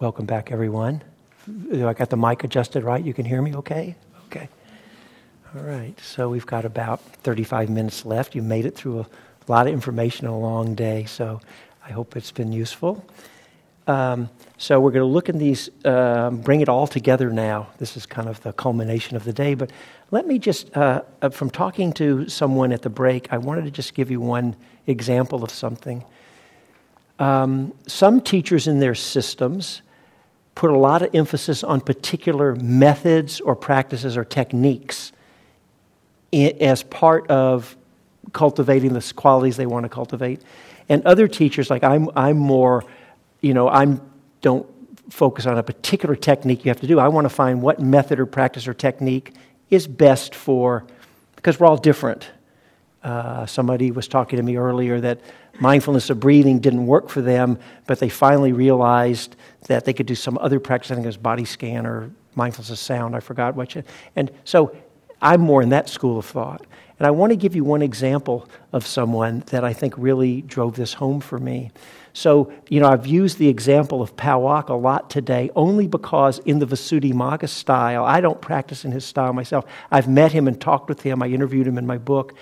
Welcome back, everyone. I got the mic adjusted right? You can hear me okay? Okay. All right. So we've got about 35 minutes left. You made it through a lot of information in a long day, so I hope it's been useful. Um, so we're going to look in these, um, bring it all together now. This is kind of the culmination of the day. But let me just, uh, uh, from talking to someone at the break, I wanted to just give you one example of something. Um, some teachers in their systems put a lot of emphasis on particular methods or practices or techniques as part of cultivating the qualities they want to cultivate. And other teachers, like I'm, I'm more you know, I don't focus on a particular technique you have to do. I want to find what method or practice or technique is best for, because we're all different. Uh, somebody was talking to me earlier that mindfulness of breathing didn't work for them, but they finally realized that they could do some other practice. I think it was body scan or mindfulness of sound. I forgot what. You, and so I'm more in that school of thought. And I want to give you one example of someone that I think really drove this home for me. So, you know, I've used the example of Pa Auk a lot today only because in the Visuddhimagga style, I don't practice in his style myself. I've met him and talked with him. I interviewed him in my book.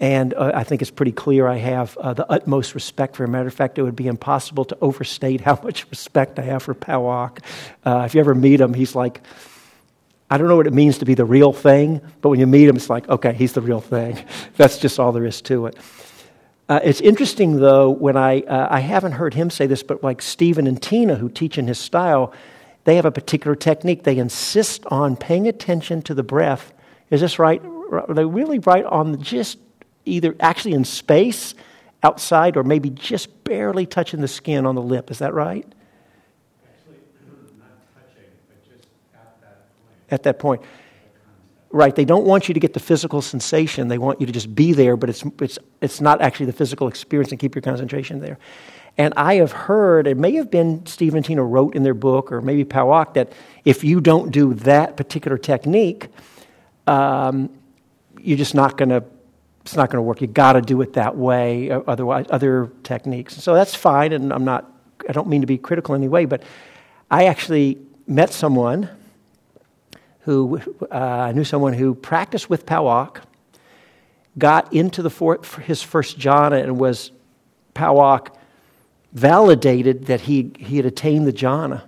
And uh, I think it's pretty clear I have uh, the utmost respect for him. Matter of fact, it would be impossible to overstate how much respect I have for Pa Auk. Uh, if you ever meet him, he's like, I don't know what it means to be the real thing, but when you meet him, it's like, okay, he's the real thing. That's just all there is to it. Uh, it's interesting, though, when I, uh, I haven't heard him say this, but like Stephen and Tina, who teach in his style, they have a particular technique. They insist on paying attention to the breath. Is this right? Are they really right on the, just either actually in space outside or maybe just barely touching the skin on the lip? Is that right? Actually, not touching, but just at that point. At that point. Right, they don't want you to get the physical sensation. They want you to just be there, but it's, it's, it's not actually the physical experience and keep your concentration there. And I have heard, it may have been Stephen and Tina wrote in their book, or maybe Pa Auk, that if you don't do that particular technique, um, you're just not going to, it's not going to work. you got to do it that way, uh, otherwise, other techniques. So that's fine, and I'm not, I don't mean to be critical in any way, but I actually met someone who uh, knew someone who practiced with Pa Auk, got into the for, his first jhana, and was Pa Auk validated that he, he had attained the jhana.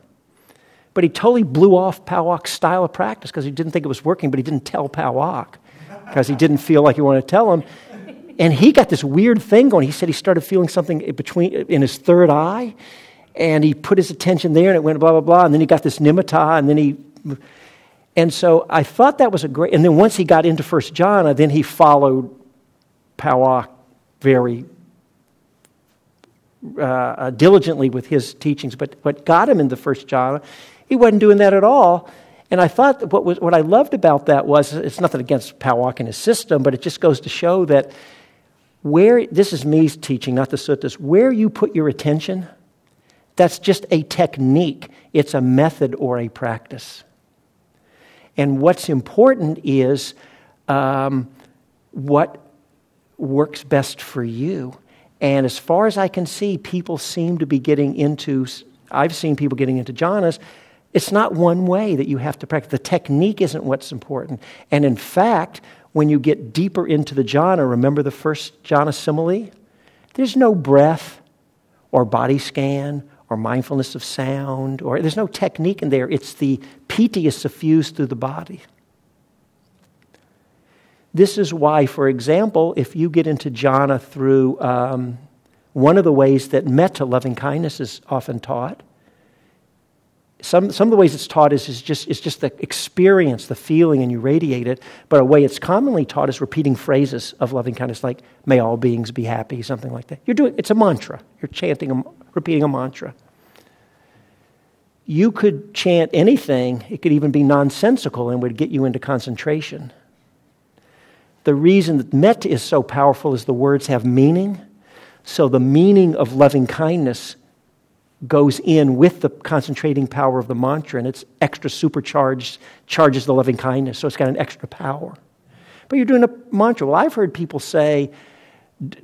But he totally blew off Pa Auk's style of practice because he didn't think it was working, but he didn't tell Pa Auk because he didn't feel like he wanted to tell him. And he got this weird thing going. He said he started feeling something between in his third eye, and he put his attention there, and it went blah blah blah. And then he got this nimitta, and then he and so I thought that was a great, and then once he got into First Jhana, then he followed Pa Auk very uh, uh, diligently with his teachings. But what got him into First Jhana, he wasn't doing that at all. And I thought what, was, what I loved about that was it's nothing against Pa Auk and his system, but it just goes to show that where, this is me teaching, not the suttas, where you put your attention, that's just a technique. It's a method or a practice. And what's important is um, what works best for you. And as far as I can see, people seem to be getting into, I've seen people getting into jhanas. It's not one way that you have to practice. The technique isn't what's important. And in fact, when you get deeper into the jhana, remember the first jhana simile? There's no breath or body scan or mindfulness of sound, or there's no technique in there. It's the piti is suffused through the body. This is why, for example, if you get into jhana through um, one of the ways that metta, loving kindness, is often taught, some, some of the ways it's taught is, is just, it's just the experience, the feeling, and you radiate it. But a way it's commonly taught is repeating phrases of loving kindness, like, may all beings be happy, something like that. You're doing, it's a mantra. You're chanting a, repeating a mantra. You could chant anything, it could even be nonsensical and would get you into concentration. The reason that metta is so powerful is the words have meaning. So the meaning of loving kindness goes in with the concentrating power of the mantra, and it's extra supercharged, charges the loving kindness, so it's got an extra power. But you're doing a mantra. Well, I've heard people say,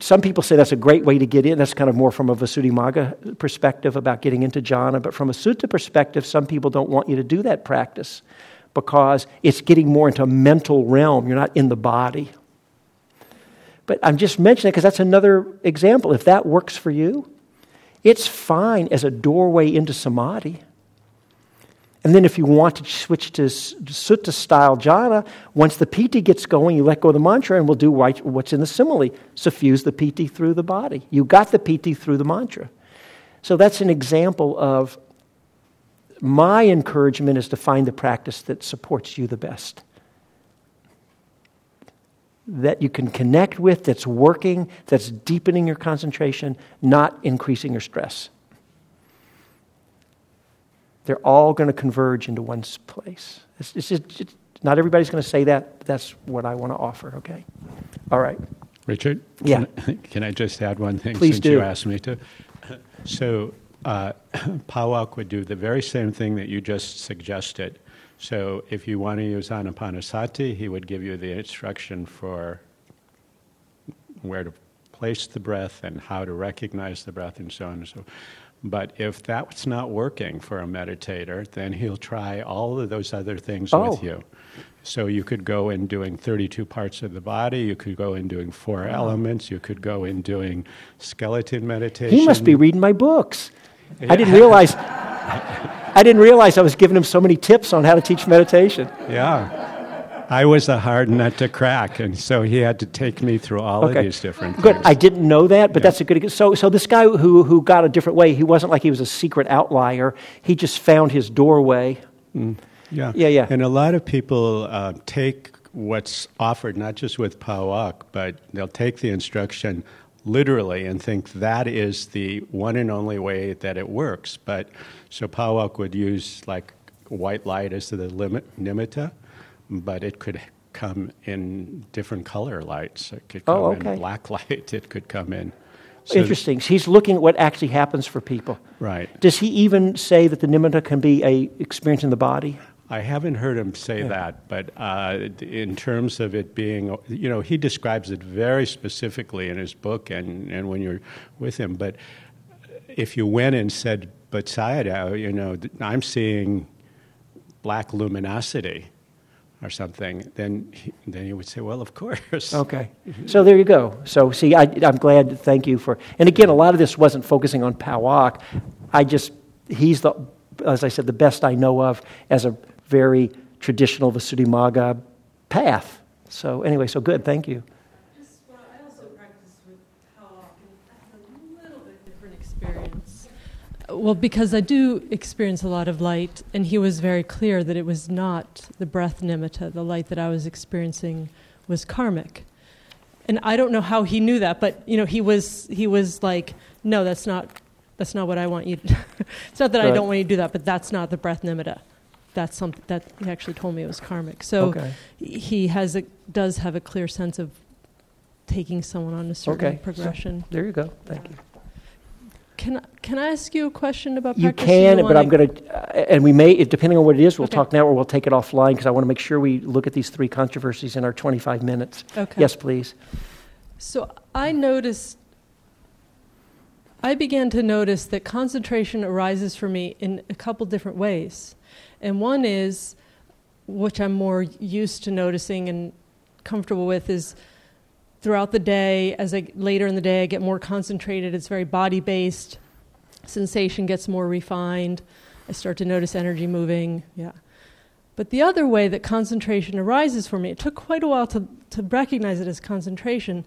some people say that's a great way to get in. That's kind of more from a Visuddhimagga perspective about getting into jhana. But from a sutta perspective, some people don't want you to do that practice because it's getting more into a mental realm. You're not in the body. But I'm just mentioning it because that's another example. If that works for you, it's fine as a doorway into samadhi. And then if you want to switch to sutta style jhana, once the piti gets going, you let go of the mantra and we'll do what's in the simile suffuse the piti through the body. You got the piti through the mantra. So that's an example of my encouragement is to find the practice that supports you the best. That you can connect with, that's working, that's deepening your concentration, not increasing your stress. They're all going to converge into one place. It's, it's, it's, not everybody's going to say that, but that's what I want to offer, okay? All right. Richard? Yeah. Can, can I just add one thing Please since do. you asked me to? So, uh, Pa Auk would do the very same thing that you just suggested. So, if you want to use Anapanasati, he would give you the instruction for where to place the breath and how to recognize the breath and so on and so forth. but if that's not working for a meditator, then he'll try all of those other things oh. with you. So you could go in doing 32 parts of the body, you could go in doing four elements, you could go in doing skeleton meditation. He must be reading my books. Yeah. I didn't realize I didn't realize I was giving him so many tips on how to teach meditation. Yeah. I was a hard nut to crack, and so he had to take me through all okay. of these different good. things. I didn't know that, but yeah. that's a good. So, so this guy who who got a different way, he wasn't like he was a secret outlier. He just found his doorway. Mm. Yeah, yeah, yeah. And a lot of people uh, take what's offered, not just with Pa Auk, but they'll take the instruction literally and think that is the one and only way that it works. But so Pa Auk would use like white light as the limit, nimitta but it could come in different color lights. It could come oh, okay. in black light. It could come in. So Interesting. He's looking at what actually happens for people. Right. Does he even say that the nimitta can be a experience in the body? I haven't heard him say yeah. that, but uh, in terms of it being, you know, he describes it very specifically in his book and, and when you're with him. But if you went and said, but Sayadaw, you know, I'm seeing black luminosity or something, then he, then he would say, "Well, of course." Okay, so there you go. So see, I, am glad. Thank you for. And again, a lot of this wasn't focusing on Pa Auk. I just he's the, as I said, the best I know of as a very traditional Visuddhimagga path. So anyway, so good. Thank you. Well, because I do experience a lot of light, and he was very clear that it was not the breath nimitta. The light that I was experiencing was karmic. And I don't know how he knew that, but you know, he was he was like, no, that's not that's not what I want you. To it's not that right. I don't want you to do that, but that's not the breath nimitta. That's something that he actually told me it was karmic. So okay. he has a does have a clear sense of taking someone on a certain okay. progression. So there you go. Thank you. Can can I ask you a question about you can, but I'm going to, uh, and we may, depending on what it is, we'll Okay. talk now or we'll take it offline because I want to make sure we look at these three controversies in our 25 minutes. Okay. Yes, please. So I noticed, I began to notice that concentration arises for me in a couple different ways. And one is, which I'm more used to noticing and comfortable with, is throughout the day, as I later in the day I get more concentrated, it's very body based. Sensation gets more refined. I start to notice energy moving. Yeah. But the other way that concentration arises for me, it took quite a while to, to recognize it as concentration,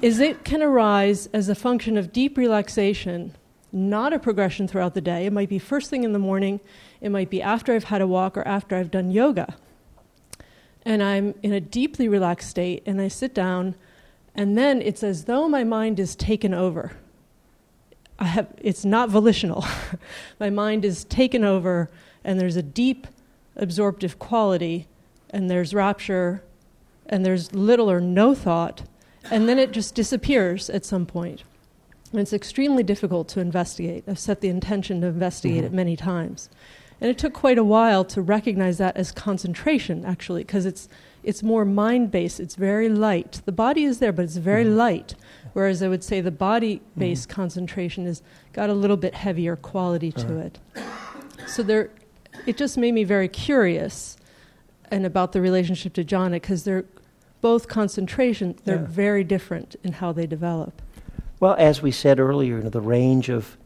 is it can arise as a function of deep relaxation, not a progression throughout the day. It might be first thing in the morning, it might be after I've had a walk or after I've done yoga and I'm in a deeply relaxed state, and I sit down, and then it's as though my mind is taken over. I have, it's not volitional. my mind is taken over, and there's a deep absorptive quality, and there's rapture, and there's little or no thought, and then it just disappears at some point. And it's extremely difficult to investigate. I've set the intention to investigate mm-hmm. it many times. And it took quite a while to recognize that as concentration, actually, because it's, it's more mind based. It's very light. The body is there, but it's very mm-hmm. light. Whereas I would say the body based mm-hmm. concentration has got a little bit heavier quality to it. So there, it just made me very curious and about the relationship to jhana because they're both concentration, they're yeah. very different in how they develop. Well, as we said earlier, the range of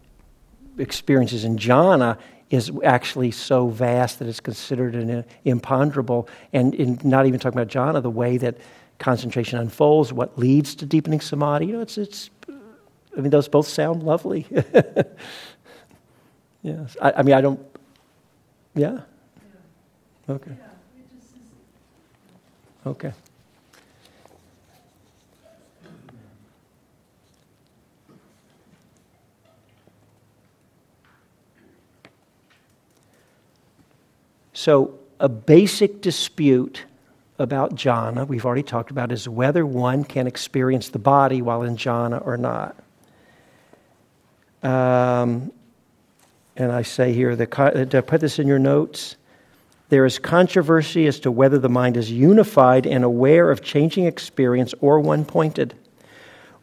experiences in jhana is actually so vast that it's considered an imponderable. And in not even talking about jhana, the way that concentration unfolds, what leads to deepening samadhi, you know, it's, it's I mean, those both sound lovely. yes. I, I, mean, I don't, yeah? Okay. Okay. So, a basic dispute about jhana, we've already talked about, is whether one can experience the body while in jhana or not. Um, and I say here, the, to put this in your notes, there is controversy as to whether the mind is unified and aware of changing experience or one pointed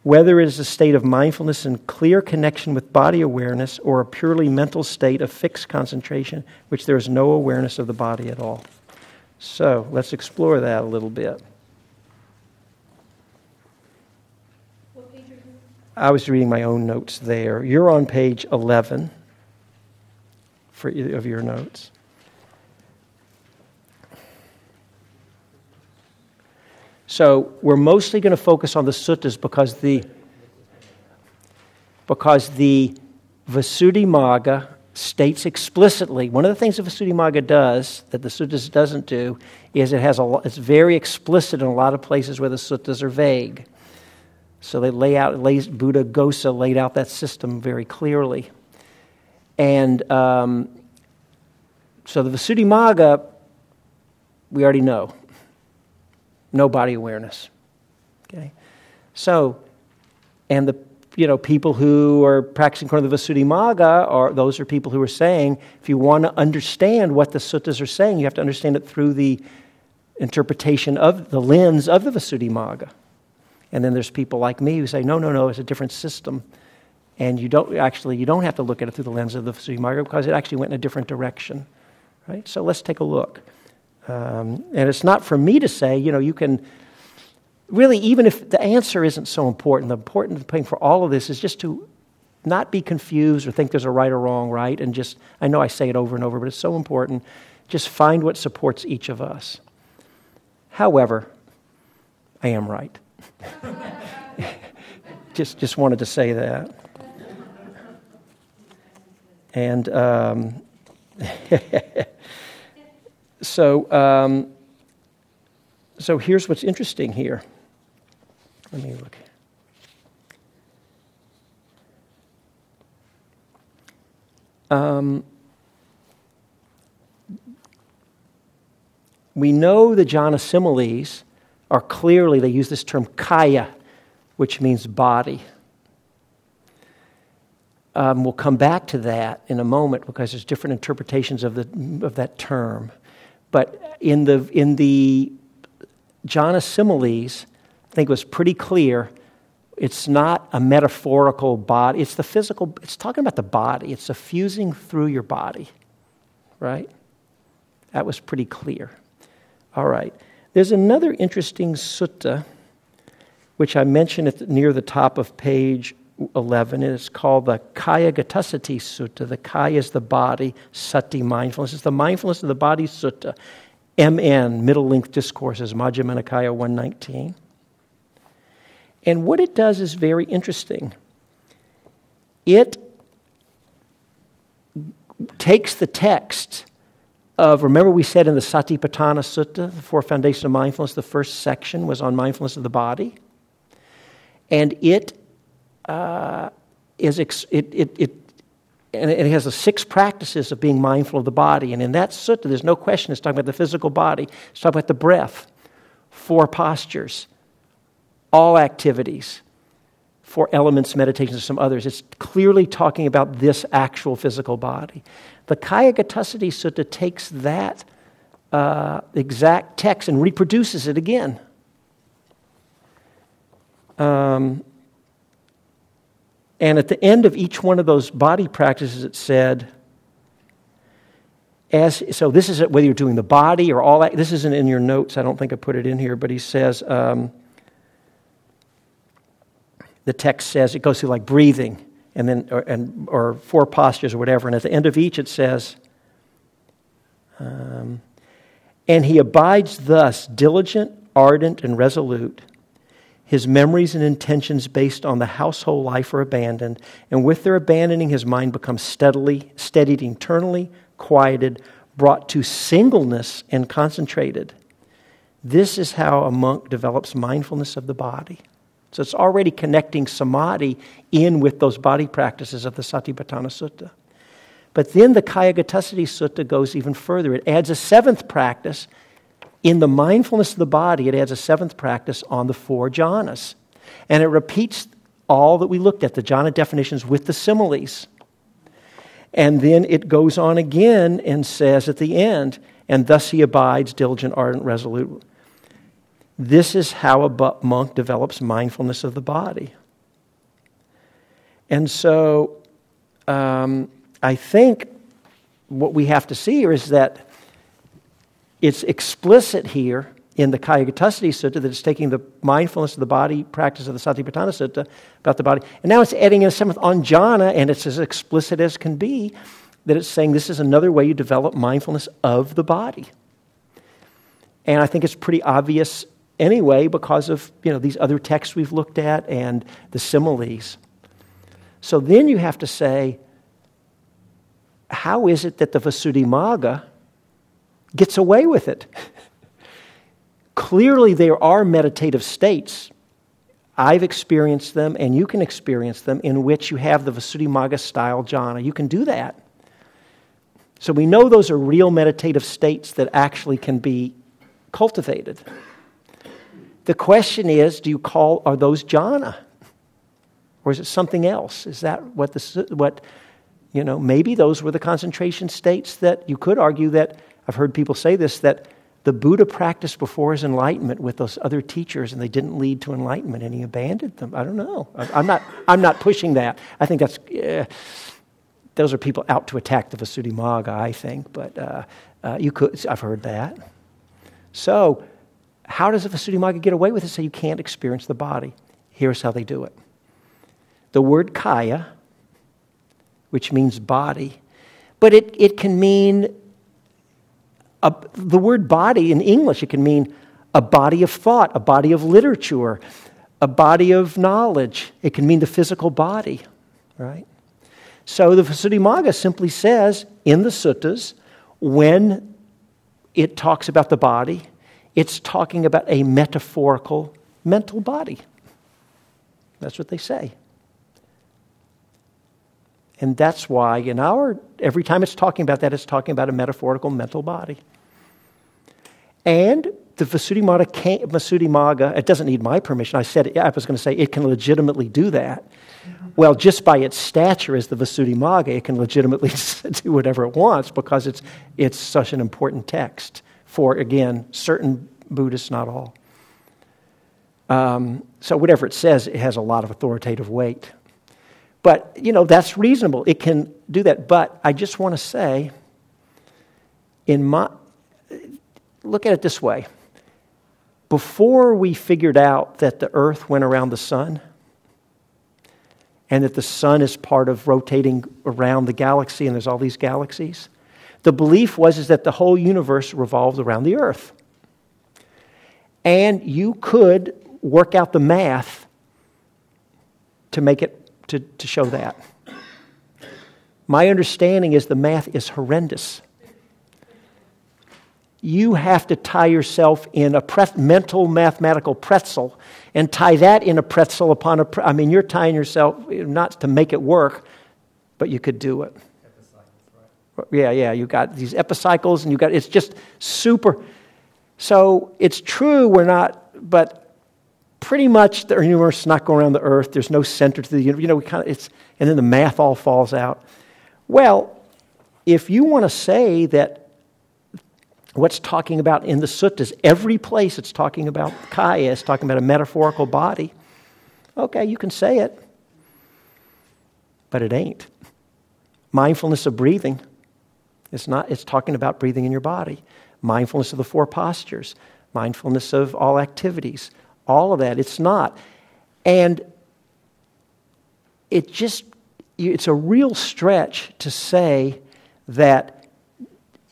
whether it is a state of mindfulness and clear connection with body awareness or a purely mental state of fixed concentration, which there is no awareness of the body at all. So let's explore that a little bit. I was reading my own notes there. You're on page 11 for, of your notes. So we're mostly going to focus on the suttas because the because the Visuddhimagga states explicitly one of the things the Visuddhimagga does that the suttas doesn't do is it has a it's very explicit in a lot of places where the suttas are vague. So they lay out lays, Buddhaghosa laid out that system very clearly, and um, so the Visuddhimagga we already know no body awareness. Okay? So, and the you know, people who are practicing according to the Visuddhimagga are those are people who are saying, if you want to understand what the suttas are saying, you have to understand it through the interpretation of the lens of the Visuddhimagga. And then there's people like me who say, no, no, no, it's a different system. And you don't actually you don't have to look at it through the lens of the Visuddhimagga because it actually went in a different direction. Right? So let's take a look. Um, and it's not for me to say, you know, you can really, even if the answer isn't so important, the important thing for all of this is just to not be confused or think there's a right or wrong right. And just, I know I say it over and over, but it's so important. Just find what supports each of us. However, I am right. just, just wanted to say that. And um, so, um, so here's what's interesting here. Let me look. Um, we know the jhana similes are clearly, they use this term kaya, which means body. Um, we'll come back to that in a moment because there's different interpretations of, the, of that term. But in the, in the jhana similes, I think it was pretty clear it's not a metaphorical body, it's the physical, it's talking about the body, it's suffusing through your body, right? That was pretty clear. All right. There's another interesting sutta, which I mentioned at the, near the top of page 11. It's called the Kaya Gatasati Sutta. The Kaya is the body, Sati, mindfulness. It's the mindfulness of the body sutta. MN, Middle Length Discourses, Majjhima Nikaya 119. And what it does is very interesting. It takes the text of, remember we said in the Satipatthana Sutta, the four foundations of mindfulness, the first section was on mindfulness of the body. And it uh, is ex- it, it, it, and it has the six practices of being mindful of the body. And in that sutta, there's no question it's talking about the physical body, it's talking about the breath, four postures, all activities, four elements, meditations, or some others. It's clearly talking about this actual physical body. The Kaya Gatasati Sutta takes that uh, exact text and reproduces it again. Um, and at the end of each one of those body practices, it said, as, so this is whether you're doing the body or all that. This isn't in your notes. I don't think I put it in here, but he says, um, the text says, it goes through like breathing and then, or, and, or four postures or whatever. And at the end of each, it says, um, and he abides thus, diligent, ardent, and resolute. His memories and intentions based on the household life are abandoned, and with their abandoning, his mind becomes steadily, steadied internally, quieted, brought to singleness, and concentrated. This is how a monk develops mindfulness of the body. So it's already connecting samadhi in with those body practices of the Satipatthana Sutta. But then the Kayagatasati Sutta goes even further. It adds a seventh practice. In the mindfulness of the body, it adds a seventh practice on the four jhanas. And it repeats all that we looked at, the jhana definitions with the similes. And then it goes on again and says at the end, and thus he abides, diligent, ardent, resolute. This is how a monk develops mindfulness of the body. And so, um, I think what we have to see here is that it's explicit here in the Kayagatasati Sutta that it's taking the mindfulness of the body practice of the Satipatthana Sutta about the body. And now it's adding in a seventh on jhana, and it's as explicit as can be that it's saying this is another way you develop mindfulness of the body. And I think it's pretty obvious anyway because of you know, these other texts we've looked at and the similes. So then you have to say, how is it that the Visuddhimagga gets away with it? Clearly, there are meditative states. I've experienced them, and you can experience them, in which you have the Visuddhimagga style jhana. You can do that. So we know those are real meditative states that actually can be cultivated. The question is do you call, are those jhana? Or is it something else? Is that what, the, what you know, maybe those were the concentration states that you could argue that, I've heard people say this, that the Buddha practiced before his enlightenment with those other teachers and they didn't lead to enlightenment and he abandoned them. I don't know. I'm not, I'm not pushing that. I think that's, uh, those are people out to attack the Visuddhimagga, I think, but uh, uh, you could, I've heard that. So, how does the Visuddhimagga get away with it so you can't experience the body? Here's how they do it. The word kaya, which means body. But it, it can mean, a, the word body in English, it can mean a body of thought, a body of literature, a body of knowledge. It can mean the physical body, right? So the Visuddhimagga simply says in the suttas, when it talks about the body, it's talking about a metaphorical mental body. That's what they say. And that's why in our, every time it's talking about that, it's talking about a metaphorical mental body. And the Visuddhimagga, it doesn't need my permission. I said, I was going to say it can legitimately do that. Well, just by its stature as the Visuddhimagga, it can legitimately do whatever it wants because it's, it's such an important text for, again, certain Buddhists, not all. Um, so whatever it says, it has a lot of authoritative weight. But, you know, that's reasonable. It can do that. But I just want to say, in my, look at it this way. Before we figured out that the earth went around the sun, and that the sun is part of rotating around the galaxy, and there's all these galaxies, the belief was is that the whole universe revolves around the earth. And you could work out the math to make it to, to show that. My understanding is the math is horrendous. You have to tie yourself in a pre- mental mathematical pretzel and tie that in a pretzel upon a. Pre- I mean, you're tying yourself not to make it work, but you could do it. Right? Yeah, yeah. You got these epicycles, and you got it's just super. So it's true we're not, but pretty much the universe is not going around the earth. There's no center to the universe. You know, we kind of, it's, and then the math all falls out. Well, if you want to say that what's talking about in the suttas, every place it's talking about kaya, it's talking about a metaphorical body, okay, you can say it, but it ain't. Mindfulness of breathing, it's not, it's talking about breathing in your body. Mindfulness of the four postures, mindfulness of all activities, all of that. It's not. And it just, it's a real stretch to say that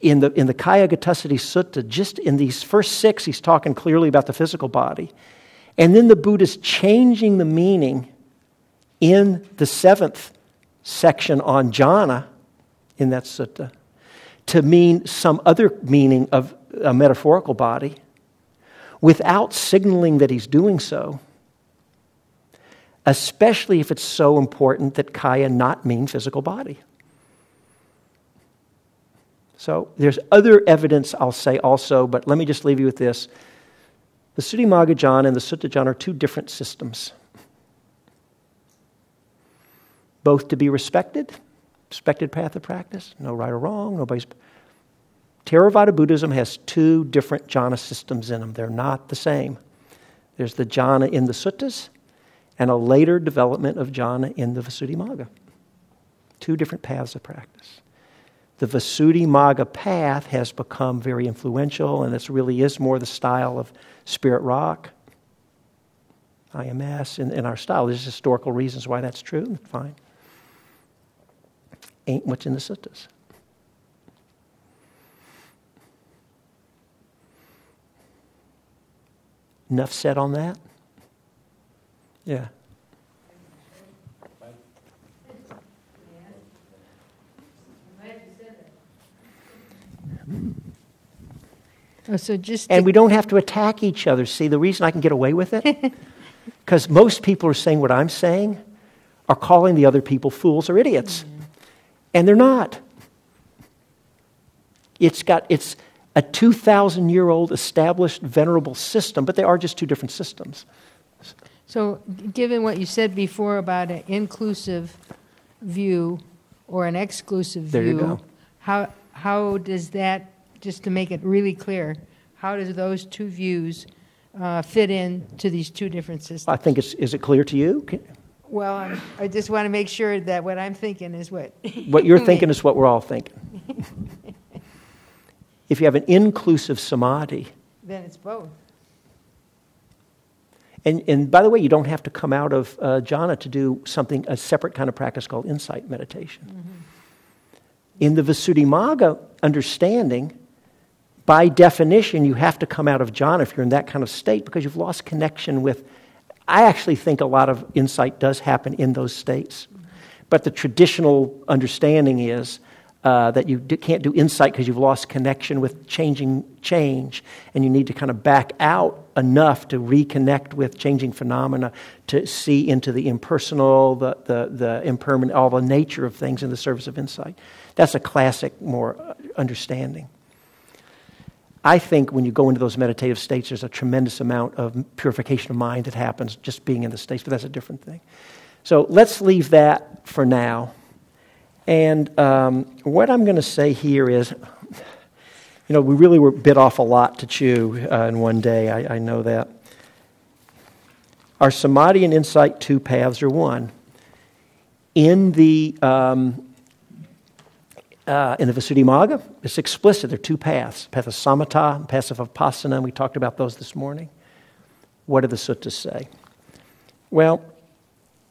in the, in the Kaya Gatasati Sutta, just in these first six, he's talking clearly about the physical body. And then the Buddha's changing the meaning in the seventh section on jhana in that sutta to mean some other meaning of a metaphorical body without signaling that he's doing so, especially if it's so important that kaya not mean physical body. So there's other evidence I'll say also, but let me just leave you with this. The Visuddhimagga and the Sutta are two different systems, both to be respected, respected path of practice, no right or wrong, nobody's. Theravada Buddhism has two different jhana systems in them. They're not the same. There's the jhana in the suttas and a later development of jhana in the Visuddhimagga. Two different paths of practice the Visuddhimagga path has become very influential, and this really is more the style of Spirit Rock, IMS, in, in our style. There's historical reasons why that's true. Fine. Ain't what's in the suttas. Enough said on that? Yeah. Oh, so just and we don't have to attack each other. See, the reason I can get away with it? Because most people are saying what I'm saying are calling the other people fools or idiots. Mm-hmm. And they're not. It's got it's a 2,000 year old established venerable system, but they are just two different systems. So, given what you said before about an inclusive view or an exclusive view, how, how does that just to make it really clear, how does those two views uh, fit in to these two different systems? I think it's, is it clear to you? Can, well, I'm, i just want to make sure that what I'm thinking is what. what you're thinking is what we're all thinking. if you have an inclusive samadhi, then it's both. And, and by the way, you don't have to come out of uh, jhana to do something, a separate kind of practice called insight meditation. Mm-hmm. In the Visuddhimagga understanding, by definition, you have to come out of jhana if you're in that kind of state because you've lost connection with. I actually think a lot of insight does happen in those states. But the traditional understanding is uh, that you can't do insight because you've lost connection with changing change, and you need to kind of back out enough to reconnect with changing phenomena to see into the impersonal, the, the, the impermanent, all the nature of things in the service of insight. That's a classic, more uh, understanding. I think when you go into those meditative states, there's a tremendous amount of purification of mind that happens just being in the states, but that's a different thing. So let's leave that for now. And um, what I'm going to say here is, you know, we really were bit off a lot to chew uh, in one day. I, I know that. Our samadhi and insight two paths are one. In the um, uh, in the Visuddhimagga, it's explicit. There are two paths path of samatha and path of vipassana, and we talked about those this morning. What do the suttas say? Well,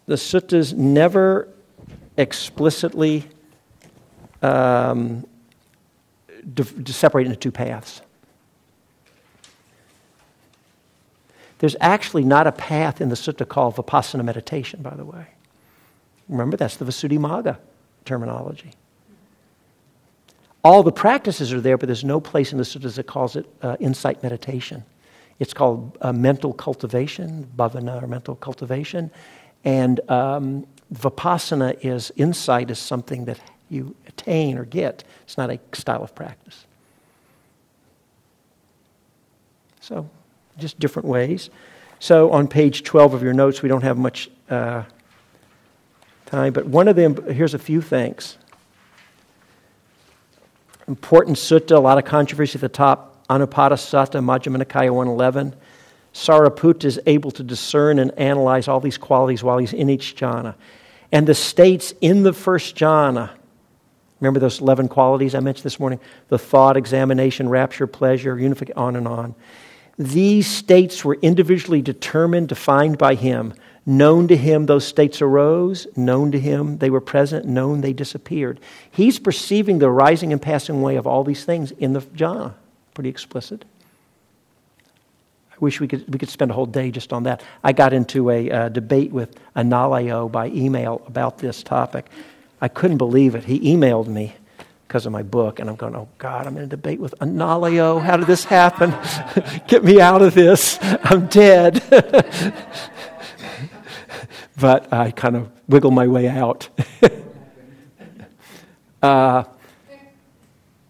the suttas never explicitly um, separate into two paths. There's actually not a path in the sutta called vipassana meditation, by the way. Remember, that's the Visuddhimagga terminology. All the practices are there, but there's no place in the suttas that calls it uh, insight meditation. It's called uh, mental cultivation, bhavana or mental cultivation. And um, vipassana is insight is something that you attain or get. It's not a style of practice. So, just different ways. So on page 12 of your notes, we don't have much uh, time, but one of them, here's a few things. Important sutta, a lot of controversy at the top. Anupada Sutta, Majjhima Nikaya 111. Sariputta is able to discern and analyze all these qualities while he's in each jhana. And the states in the first jhana, uh, remember those 11 qualities I mentioned this morning? The thought, examination, rapture, pleasure, unification, on and on. These states were individually determined, defined by him. Known to him, those states arose. Known to him, they were present. Known, they disappeared. He's perceiving the rising and passing away of all these things in the jhana. Pretty explicit. Wish we could, we could spend a whole day just on that. I got into a uh, debate with Analayo by email about this topic. I couldn't believe it. He emailed me because of my book. And I'm going, oh God, I'm in a debate with Analayo. How did this happen? Get me out of this. I'm dead. but I kind of wiggle my way out. uh,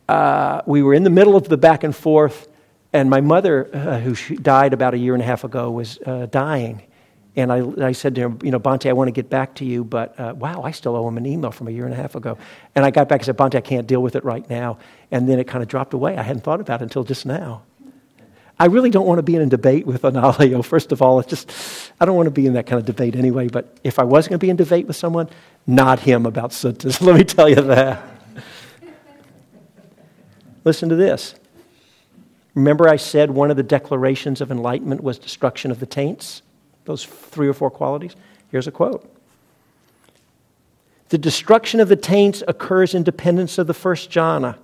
uh, we were in the middle of the back and forth, and my mother, uh, who died about a year and a half ago, was uh, dying. And I, I said to him, you know, Bhante, I want to get back to you, but uh, wow, I still owe him an email from a year and a half ago. And I got back and said, Bhante, I can't deal with it right now. And then it kind of dropped away. I hadn't thought about it until just now. I really don't want to be in a debate with Analayo. First of all, it's just, I don't want to be in that kind of debate anyway. But if I was going to be in debate with someone, not him about suttas. Let me tell you that. Listen to this. Remember, I said one of the declarations of enlightenment was destruction of the taints? those three or four qualities? Here's a quote The destruction of the taints occurs in dependence of the first jhana.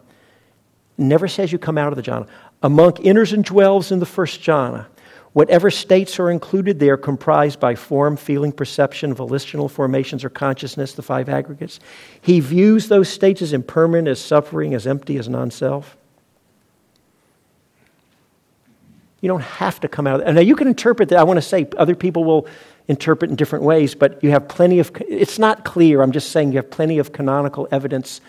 Never says you come out of the jhana. A monk enters and dwells in the first jhana. Whatever states are included, they are comprised by form, feeling, perception, volitional formations, or consciousness, the five aggregates. He views those states as impermanent, as suffering, as empty, as non self. You don't have to come out of that. Now, you can interpret that. I want to say other people will interpret in different ways, but you have plenty of, it's not clear. I'm just saying you have plenty of canonical evidence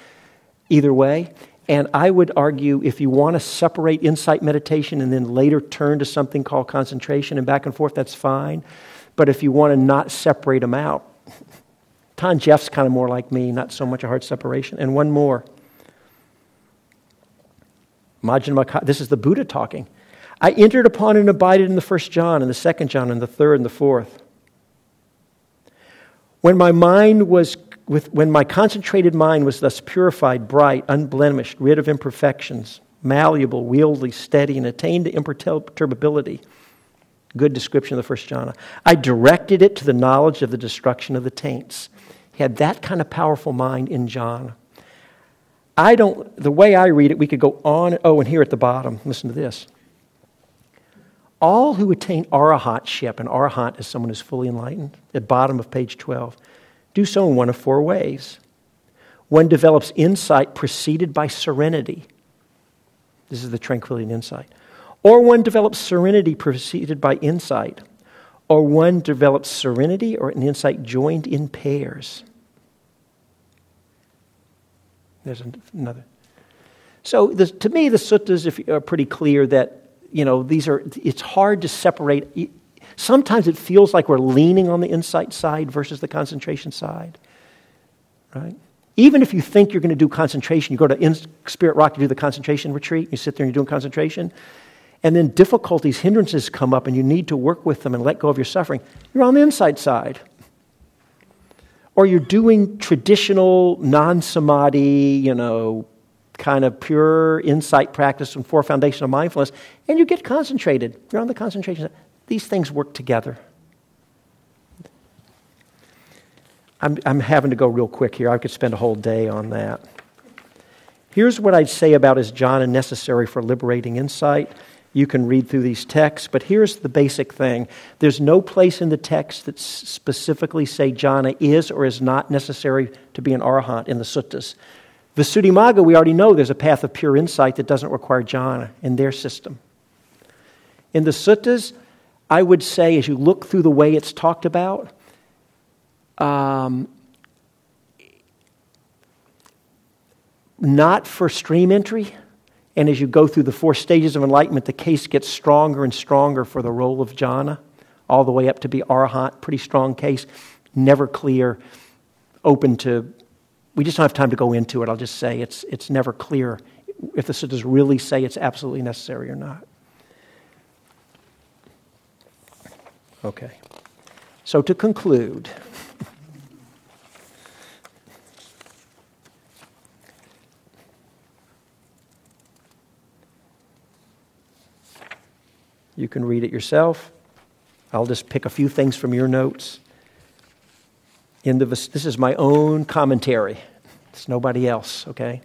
either way. And I would argue if you want to separate insight meditation and then later turn to something called concentration and back and forth, that's fine. But if you want to not separate them out, Than Geoff's kind of more like me, not so much a hard separation. And one more. Majjhima, this is the Buddha talking. I entered upon and abided in the first jhana and the second jhana and the third, and the fourth. When my mind was with, when my concentrated mind was thus purified, bright, unblemished, rid of imperfections, malleable, wieldy, steady, and attained to imperturbability, good description of the first jhana. I directed it to the knowledge of the destruction of the taints. He had that kind of powerful mind in jhana. I don't, the way I read it, we could go on. Oh, and here at the bottom, listen to this all who attain arahantship, and arahant is someone who's fully enlightened, at bottom of page 12, do so in one of four ways. One develops insight preceded by serenity. This is the tranquility and insight. Or one develops serenity preceded by insight. Or one develops serenity or an insight joined in pairs. There's another. So, the, to me, the suttas are pretty clear that you know, these are, it's hard to separate. Sometimes it feels like we're leaning on the insight side versus the concentration side, right? Even if you think you're going to do concentration, you go to Spirit Rock to do the concentration retreat, you sit there and you're doing concentration, and then difficulties, hindrances come up, and you need to work with them and let go of your suffering, you're on the inside side. Or you're doing traditional non samadhi, you know, kind of pure insight practice and four foundational mindfulness, and you get concentrated. You're on the concentration. These things work together. I'm, I'm having to go real quick here. I could spend a whole day on that. Here's what I'd say about is jhana necessary for liberating insight. You can read through these texts, but here's the basic thing. There's no place in the text that specifically say jhana is or is not necessary to be an arahant in the suttas. Visuddhimagga, we already know there's a path of pure insight that doesn't require jhana in their system. In the suttas, I would say, as you look through the way it's talked about, um, not for stream entry. And as you go through the four stages of enlightenment, the case gets stronger and stronger for the role of jhana all the way up to be arhat, pretty strong case, never clear, open to. We just don't have time to go into it. I'll just say it's, it's never clear if the suttas really say it's absolutely necessary or not. Okay. So to conclude, you can read it yourself. I'll just pick a few things from your notes. In the, this is my own commentary. It's nobody else, okay?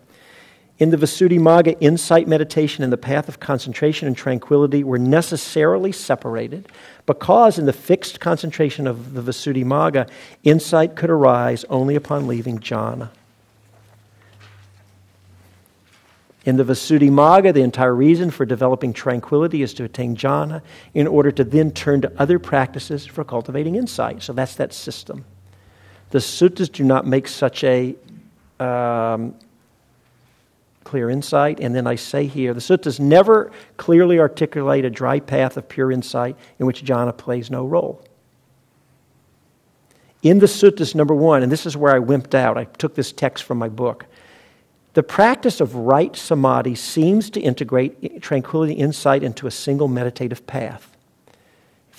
In the Visuddhimagga, insight meditation and the path of concentration and tranquility were necessarily separated because in the fixed concentration of the Visuddhimagga, insight could arise only upon leaving jhana. In the Visuddhimagga, the entire reason for developing tranquility is to attain jhana in order to then turn to other practices for cultivating insight. So that's that system. The suttas do not make such a um, clear insight. And then I say here the suttas never clearly articulate a dry path of pure insight in which jhana plays no role. In the suttas, number one, and this is where I wimped out, I took this text from my book. The practice of right samadhi seems to integrate tranquility insight into a single meditative path.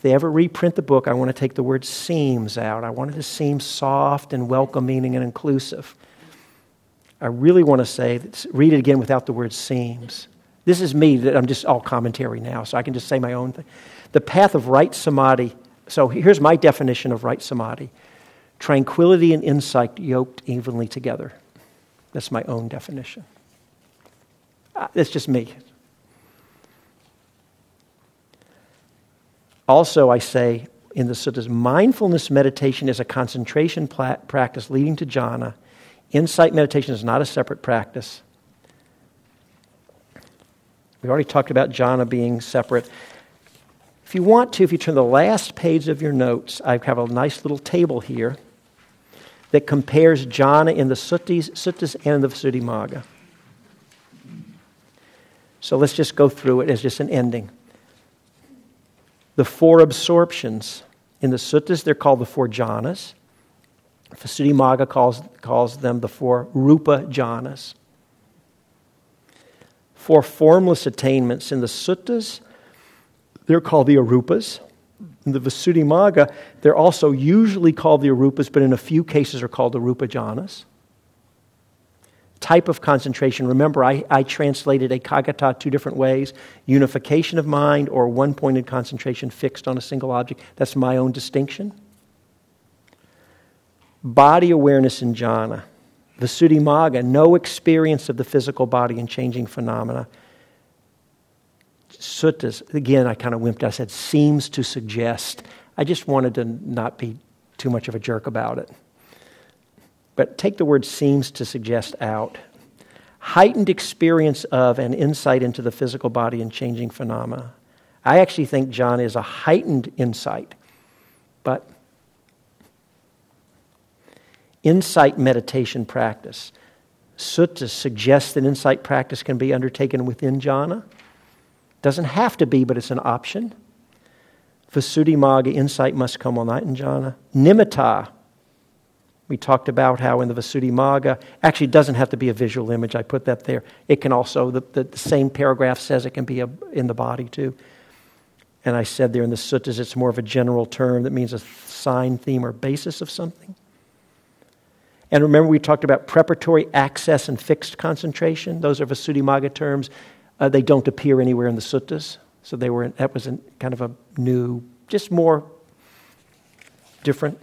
If they ever reprint the book, I want to take the word seems out. I want it to seem soft and welcoming and inclusive. I really want to say, read it again without the word seems. This is me, that I'm just all commentary now, so I can just say my own thing. The path of right samadhi. So here's my definition of right samadhi tranquility and insight yoked evenly together. That's my own definition. Uh, that's just me. Also, I say in the suttas, mindfulness meditation is a concentration practice leading to jhana Insight meditation is not a separate practice. We already talked about jhana being separate. If you want to, if you turn the last page of your notes, I have a nice little table here that compares jhana in the suttas, suttas and the Visuddhimagga. So let's just go through it as just an ending. The four absorptions. In the suttas, they're called the four jhanas. Visuddhimagga calls, calls them the four rupa jhanas. Four formless attainments in the suttas, they're called the arupas. In the Visuddhimagga, they're also usually called the arupas, but in a few cases are called the rupa jhanas. Type of concentration. Remember, I, I translated ekaggata two different ways unification of mind or one pointed concentration fixed on a single object. That's my own distinction body awareness in jhana, Visuddhimagga, no experience of the physical body and changing phenomena. Suttas, again, I kind of wimped. I said, seems to suggest. I just wanted to not be too much of a jerk about it. But take the word seems to suggest out. Heightened experience of and insight into the physical body and changing phenomena. I actually think jhana is a heightened insight, but insight meditation practice. Sutta suggests that insight practice can be undertaken within jhana. Doesn't have to be, but it's an option. Visuddhimagga, insight must come all night in jhana. Nimitta, we talked about how in the Visuddhimagga, actually, it doesn't have to be a visual image. I put that there. It can also, the, the, same paragraph says it can be a, in the body too. And I said there in the suttas, it's more of a general term that means a sign, theme, or basis of something. And remember, we talked about preparatory access and fixed concentration. Those are Visuddhimagga terms. Uh, they don't appear anywhere in the suttas. So they were, that was kind of a new, just more different.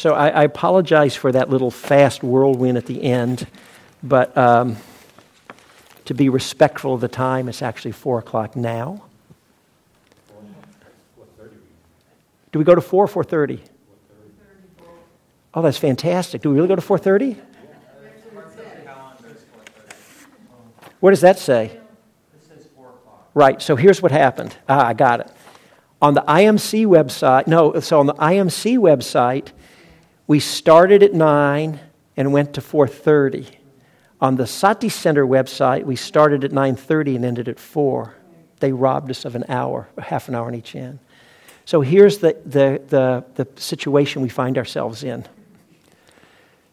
So I, I apologize for that little fast whirlwind at the end, but um, to be respectful of the time, it's actually 4 o'clock now. Do we go to 4 or 4.30? Oh, that's fantastic. Do we really go to 4.30? What does that say? Right, so here's what happened. Ah, I got it. On the IMC website, no, so on the IMC website, we started at 9 and went to 4.30. On the Sati Center website, we started at 9.30 and ended at 4. They robbed us of an hour, a half an hour on each end. So here's the, the, the, the situation we find ourselves in.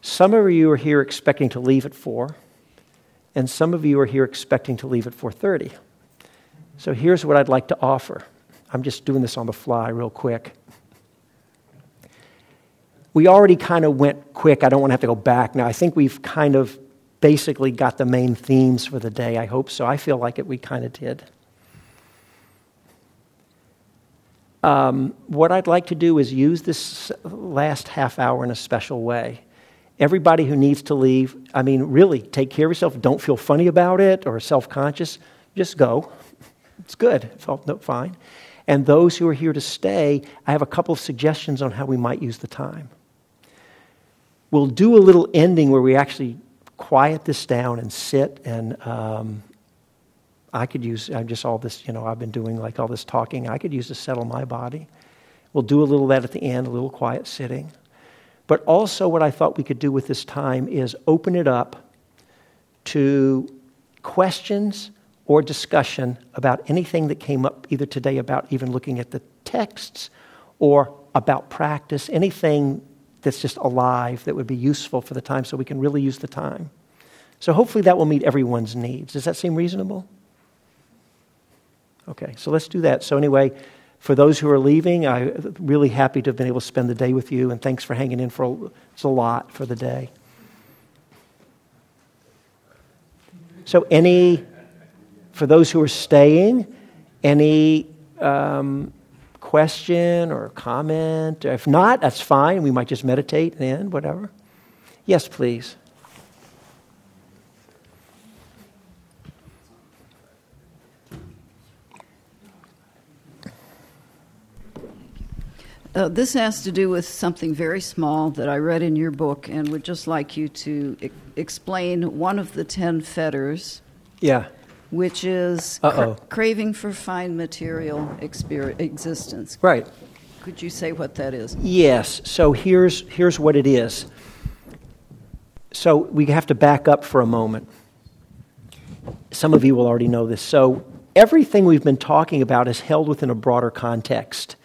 Some of you are here expecting to leave at 4, and some of you are here expecting to leave at 4.30. So here's what I'd like to offer. I'm just doing this on the fly real quick. We already kind of went quick. I don't want to have to go back now. I think we've kind of basically got the main themes for the day. I hope so. I feel like it, we kind of did. Um, what I'd like to do is use this last half hour in a special way. Everybody who needs to leave, I mean, really, take care of yourself. Don't feel funny about it or self conscious. Just go. It's good. It felt no, fine. And those who are here to stay, I have a couple of suggestions on how we might use the time. We'll do a little ending where we actually quiet this down and sit and um, I could use, I'm just all this, you know, I've been doing like all this talking. I could use to settle my body. We'll do a little of that at the end, a little quiet sitting. But also, what I thought we could do with this time is open it up to questions or discussion about anything that came up either today about even looking at the texts or about practice, anything that's just alive that would be useful for the time so we can really use the time. So hopefully that will meet everyone's needs. Does that seem reasonable? Okay, so let's do that. So, anyway, for those who are leaving, I'm really happy to have been able to spend the day with you, and thanks for hanging in for a, it's a lot for the day. So, any, for those who are staying, any um, question or comment? If not, that's fine. We might just meditate and end, whatever. Yes, please. Uh, this has to do with something very small that I read in your book and would just like you to explain one of the 10 fetters. Yeah. Which is cra- craving for fine material existence. Right. Could you say what that is? Yes. So here's, here's what it is. So we have to back up for a moment. Some of you will already know this. So everything we've been talking about is held within a broader context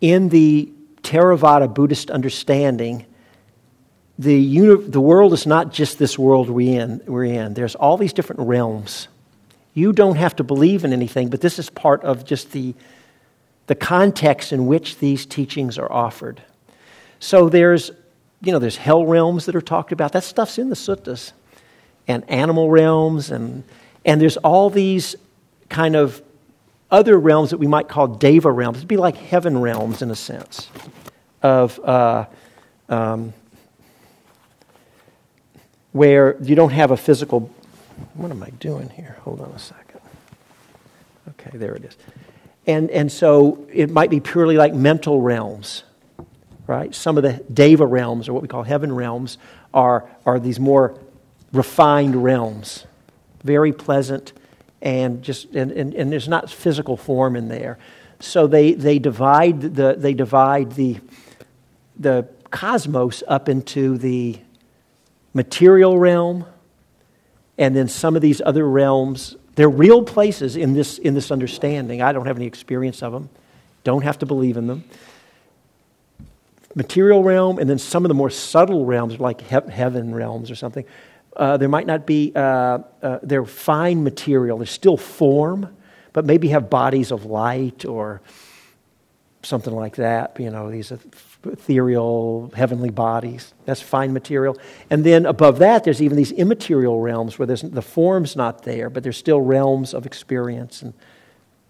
in the Theravada Buddhist understanding, the, uni- the world is not just this world we in, we're in. There's all these different realms. You don't have to believe in anything, but this is part of just the, the context in which these teachings are offered. So there's, you know, there's hell realms that are talked about. That stuff's in the suttas. And animal realms, and, and there's all these kind of other realms that we might call deva realms. It'd be like heaven realms in a sense of uh, um, where you don't have a physical. What am I doing here? Hold on a second. Okay, there it is. And, and so it might be purely like mental realms, right? Some of the deva realms, or what we call heaven realms, are, are these more refined realms, very pleasant and just and, and, and there's not physical form in there. So they, they divide the they divide the the cosmos up into the material realm and then some of these other realms they're real places in this in this understanding. I don't have any experience of them. Don't have to believe in them. Material realm and then some of the more subtle realms like he- heaven realms or something uh, there might not be, uh, uh, they're fine material, they're still form, but maybe have bodies of light or something like that. You know, these ethereal, heavenly bodies. That's fine material. And then above that, there's even these immaterial realms where there's, the form's not there, but there's still realms of experience and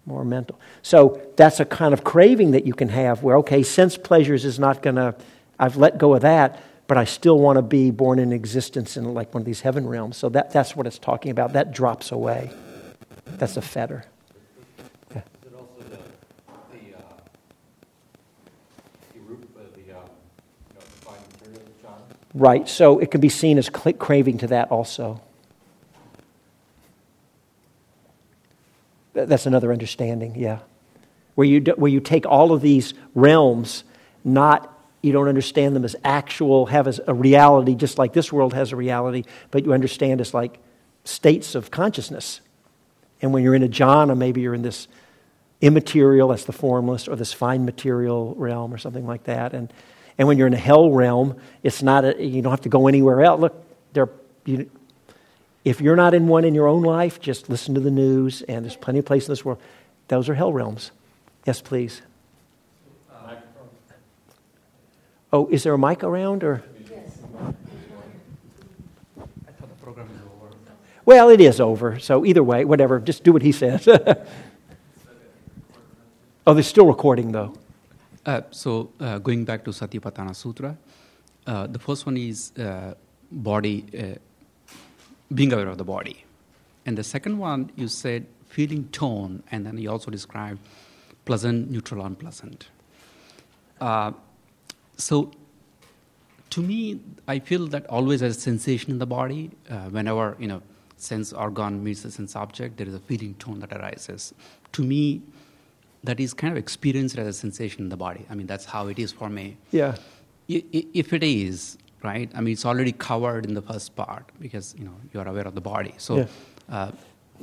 more mental. So that's a kind of craving that you can have where, okay, sense pleasures is not going to, I've let go of that but I still want to be born in existence in like one of these heaven realms. So that, that's what it's talking about. That drops away. That's a fetter. Right, so it can be seen as craving to that also. That's another understanding, yeah. Where you, do, where you take all of these realms, not you don't understand them as actual, have as a reality, just like this world has a reality, but you understand as like states of consciousness. And when you're in a jhana, maybe you're in this immaterial, that's the formless, or this fine material realm or something like that. And, and when you're in a hell realm, it's not a, you don't have to go anywhere else. Look, there, you, if you're not in one in your own life, just listen to the news, and there's plenty of places in this world. Those are hell realms. Yes, please. Oh, is there a mic around or? Well, it is over. So either way, whatever. Just do what he says. oh, they're still recording though. Uh, so uh, going back to Satipatthana Sutta, uh, the first one is uh, body, uh, being aware of the body, and the second one you said feeling tone, and then you also described pleasant, neutral, unpleasant. Uh, so to me, I feel that always has a sensation in the body whenever you know sense organ meets the sense object, there is a feeling tone that arises. To me, that is kind of experienced as a sensation in the body. I mean, that's how it is for me. Yeah. If it is, right, I mean, it's already covered in the first part because, you know, you are aware of the body. So yeah. uh,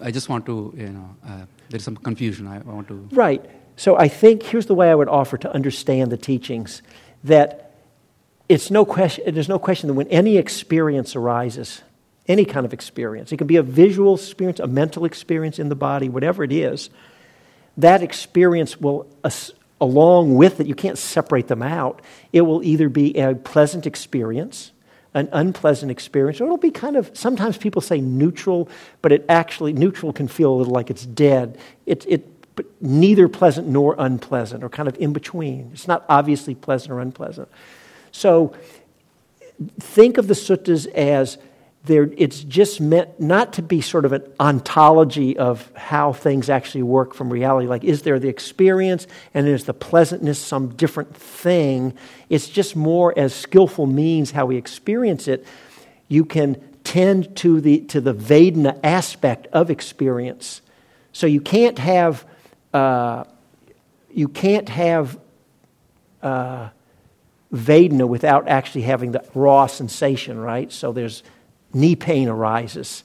I just want to, you know, uh, there's some confusion. I want to. Right. So I think here's the way I would offer to understand the teachings that it's no question, there's no question that when any experience arises, any kind of experience. It can be a visual experience, a mental experience in the body, whatever it is. That experience will, along with it, you can't separate them out. It will either be a pleasant experience, an unpleasant experience, or it'll be kind of, sometimes people say neutral, but it actually, neutral can feel a little like it's dead. It, it, but neither pleasant nor unpleasant, or kind of in between. It's not obviously pleasant or unpleasant. So think of the suttas as there, it's just meant not to be sort of an ontology of how things actually work from reality. Like, is there the experience and is the pleasantness some different thing? It's just more as skillful means how we experience it. You can tend to the, to the Vedana aspect of experience. So you can't have, uh, you can't have uh, Vedana without actually having the raw sensation, right? So there's knee pain arises.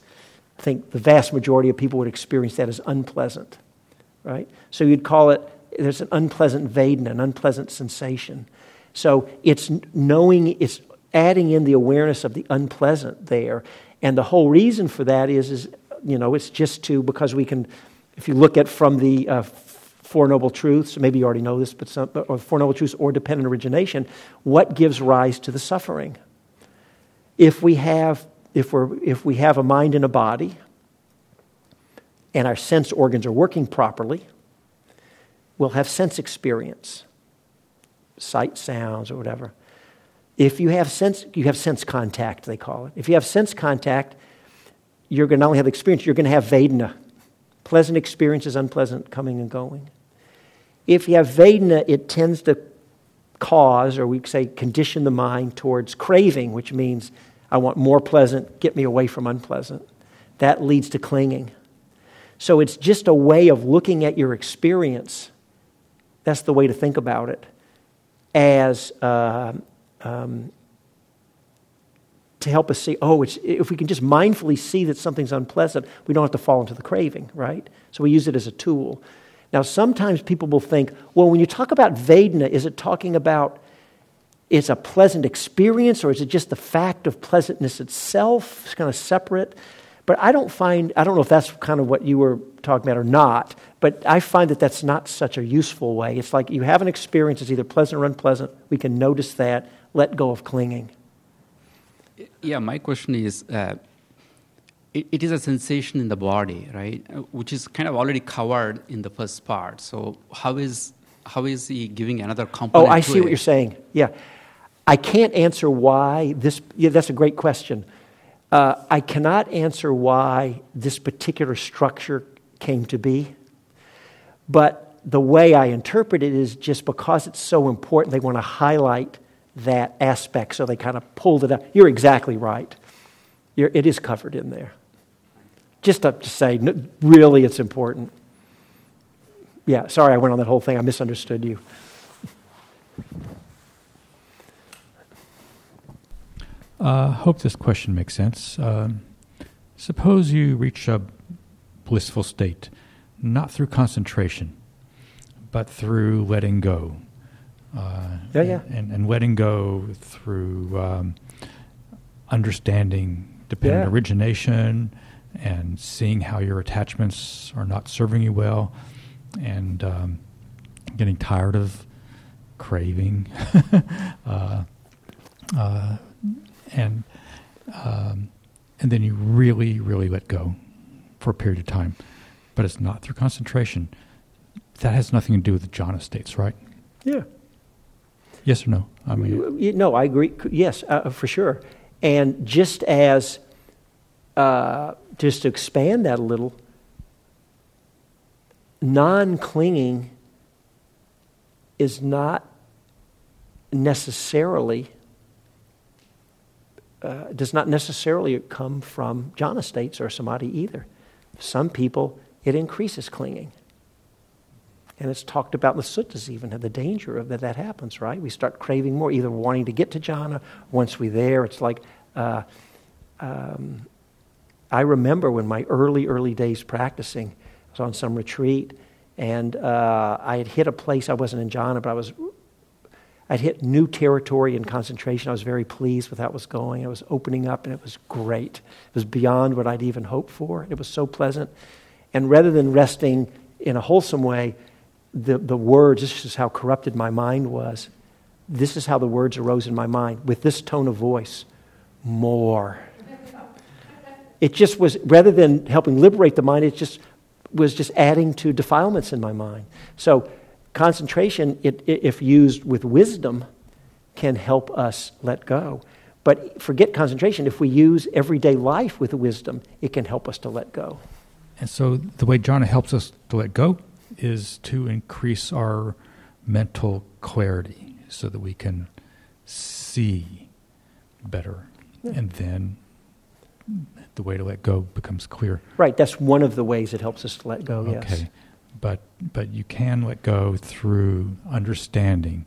I think the vast majority of people would experience that as unpleasant, right? So you'd call it, there's an unpleasant Vedana, an unpleasant sensation. So it's knowing, it's adding in the awareness of the unpleasant there. And the whole reason for that is, is you know, it's just to, because we can, if you look at from the uh, Four Noble Truths, maybe you already know this, but some, or Four Noble Truths or dependent origination, what gives rise to the suffering? If we have if, we're, if we have a mind and a body and our sense organs are working properly, we'll have sense experience, sight, sounds, or whatever. If you have sense, you have sense contact, they call it. If you have sense contact, you're going to not only have experience, you're going to have Vedana. Pleasant experiences, unpleasant coming and going. If you have Vedana, it tends to cause, or we say condition the mind towards craving, which means I want more pleasant, get me away from unpleasant. That leads to clinging. So it's just a way of looking at your experience. That's the way to think about it. As uh, um, to help us see, oh, if we can just mindfully see that something's unpleasant, we don't have to fall into the craving, right? So we use it as a tool. Now, sometimes people will think, well, when you talk about Vedana, is it talking about is a pleasant experience or is it just the fact of pleasantness itself? It's kind of separate. But I don't find, I don't know if that's kind of what you were talking about or not, but I find that that's not such a useful way. It's like you have an experience, it's either pleasant or unpleasant. We can notice that, let go of clinging. Yeah, my question is uh, it, it is a sensation in the body, right? Which is kind of already covered in the first part. So, how is, how is he giving another component? Oh, I see it? what you're saying. Yeah. I can't answer why this, yeah, that's a great question. Uh, I cannot answer why this particular structure came to be, but the way I interpret it is just because it's so important, they want to highlight that aspect, so they kind of pulled it up. You're exactly right. You're, it is covered in there. Just to, to say, really, it's important. Yeah, sorry I went on that whole thing. I misunderstood you. Uh, hope this question makes sense. Um, suppose you reach a blissful state, not through concentration, but through letting go. Uh, yeah, yeah. And, and letting go through um, understanding dependent yeah. origination and seeing how your attachments are not serving you well and um, getting tired of craving. uh, uh, and um, and then you really, really let go for a period of time. But it's not through concentration. That has nothing to do with the jhana states, right? Yeah. Yes or no? I mean, no, I agree. Yes, uh, for sure. And just as, uh, just to expand that a little, non clinging is not necessarily uh, does not necessarily come from jhana states or samadhi either. Some people, it increases clinging. And it's talked about in the suttas even, the danger of that that happens, right? We start craving more, either wanting to get to jhana. Once we're there, it's like, uh, um, I remember when my early, early days practicing, I was on some retreat, and uh, I had hit a place, I wasn't in jhana, but I was I'd hit new territory in concentration. I was very pleased with how it was going. It was opening up, and it was great. It was beyond what I'd even hoped for. It was so pleasant. And rather than resting in a wholesome way, the, the words, this is how corrupted my mind was. This is how the words arose in my mind with this tone of voice more. It just was, rather than helping liberate the mind, it just was just adding to defilements in my mind. So, concentration, it, if used with wisdom, can help us let go. But forget concentration. If we use everyday life with wisdom, it can help us to let go. And so the way jhana helps us to let go is to increase our mental clarity so that we can see better. Yeah. And then the way to let go becomes clear. Right, that's one of the ways it helps us to let go, okay. yes but but you can let go through understanding.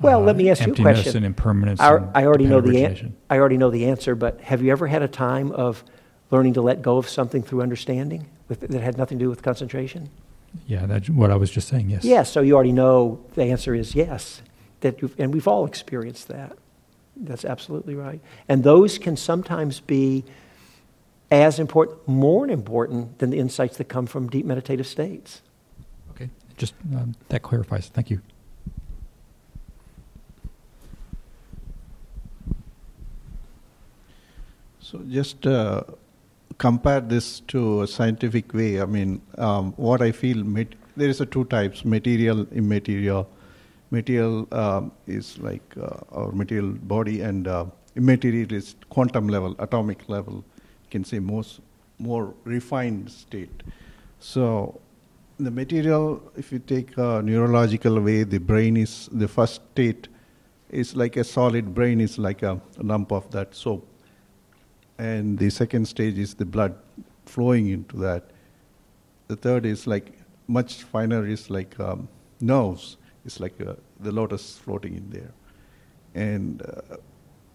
Well, uh, let me ask you a question. and impermanence. I, and I already know the an- I already know the answer, but have you ever had a time of learning to let go of something through understanding with, that had nothing to do with concentration? Yeah, that's what I was just saying. Yes. Yes. So you already know the answer is yes. That and we've all experienced that. That's absolutely right. And those can sometimes be as important, more important than the insights that come from deep meditative states. Just um, that clarifies. Thank you. So just uh, compare this to a scientific way. I mean, um, what I feel there is a two types: material, immaterial. Material um, is like uh, our material body, and uh, immaterial is quantum level, atomic level. You can say most more refined state. So the material, if you take a neurological way, the brain is the first state is like a solid brain is like a, lump of that soap, and the second stage is the blood flowing into that. The third is like much finer is like um, nerves. It's like a, the lotus floating in there, and uh,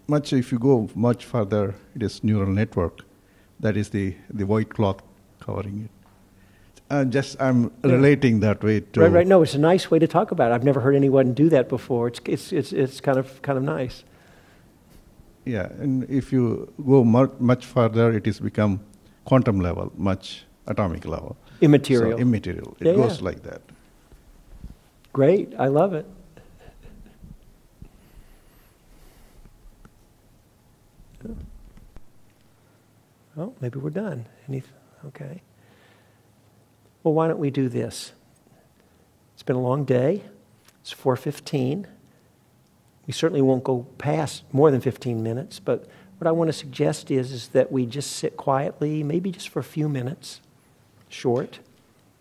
much if you go much further, it is neural network. That is the the white cloth covering it. Uh, just I'm yeah. relating that way to right. Right. No, it's a nice way to talk about it. I've never heard anyone do that before. It's it's it's, it's kind of kind of nice. Yeah, and if you go much, much further, it has become quantum level, much atomic level. Immaterial. So immaterial. It yeah, goes yeah. like that. Great. I love it. Well, maybe we're done. Any, okay. Well, why don't we do this? It's been a long day. It's 4:15. We certainly won't go past more than 15 minutes, but what I want to suggest is, is that we just sit quietly, maybe just for a few minutes, short,